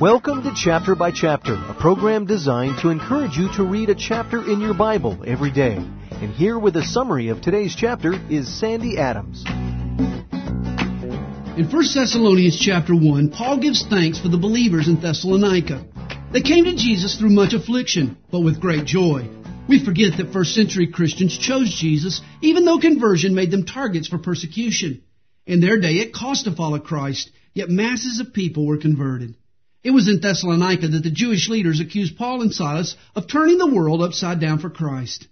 Welcome to Chapter by Chapter, a program designed to encourage you to read a chapter in your Bible every day. And here with a summary of today's chapter is Sandy Adams. In 1 Thessalonians chapter 1, Paul gives thanks for the believers in Thessalonica. They came to Jesus through much affliction, but with great joy. We forget that first century Christians chose Jesus even though conversion made them targets for persecution. In their day it cost to follow Christ, yet masses of people were converted. It was in Thessalonica that the Jewish leaders accused Paul and Silas of turning the world upside down for Christ.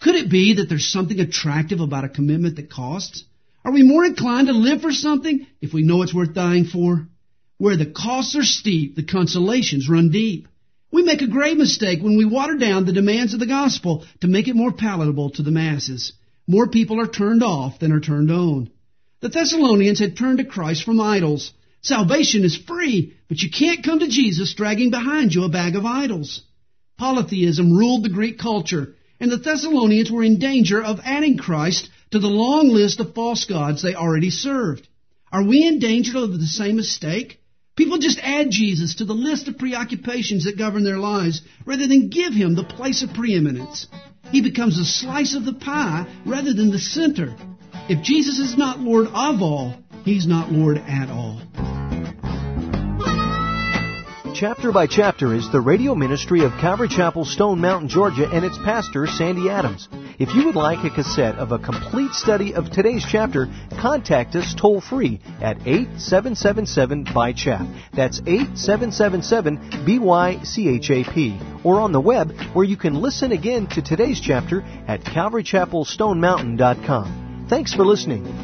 Could it be that there's something attractive about a commitment that costs? Are we more inclined to live for something if we know it's worth dying for? Where the costs are steep, the consolations run deep. We make a grave mistake when we water down the demands of the gospel to make it more palatable to the masses. More people are turned off than are turned on. The Thessalonians had turned to Christ from idols. Salvation is free, but you can't come to Jesus dragging behind you a bag of idols. Polytheism ruled the Greek culture, and the Thessalonians were in danger of adding Christ to the long list of false gods they already served. Are we in danger of the same mistake? People just add Jesus to the list of preoccupations that govern their lives rather than give him the place of preeminence. He becomes a slice of the pie rather than the center. If Jesus is not Lord of all, he's not Lord at all. Chapter by Chapter is the radio ministry of Calvary Chapel, Stone Mountain, Georgia, and its pastor, Sandy Adams. If you would like a cassette of a complete study of today's chapter, contact us toll free at 8777 by chap. That's 8777 BYCHAP. Or on the web, where you can listen again to today's chapter at calvarychapelstonemountain.com. Thanks for listening.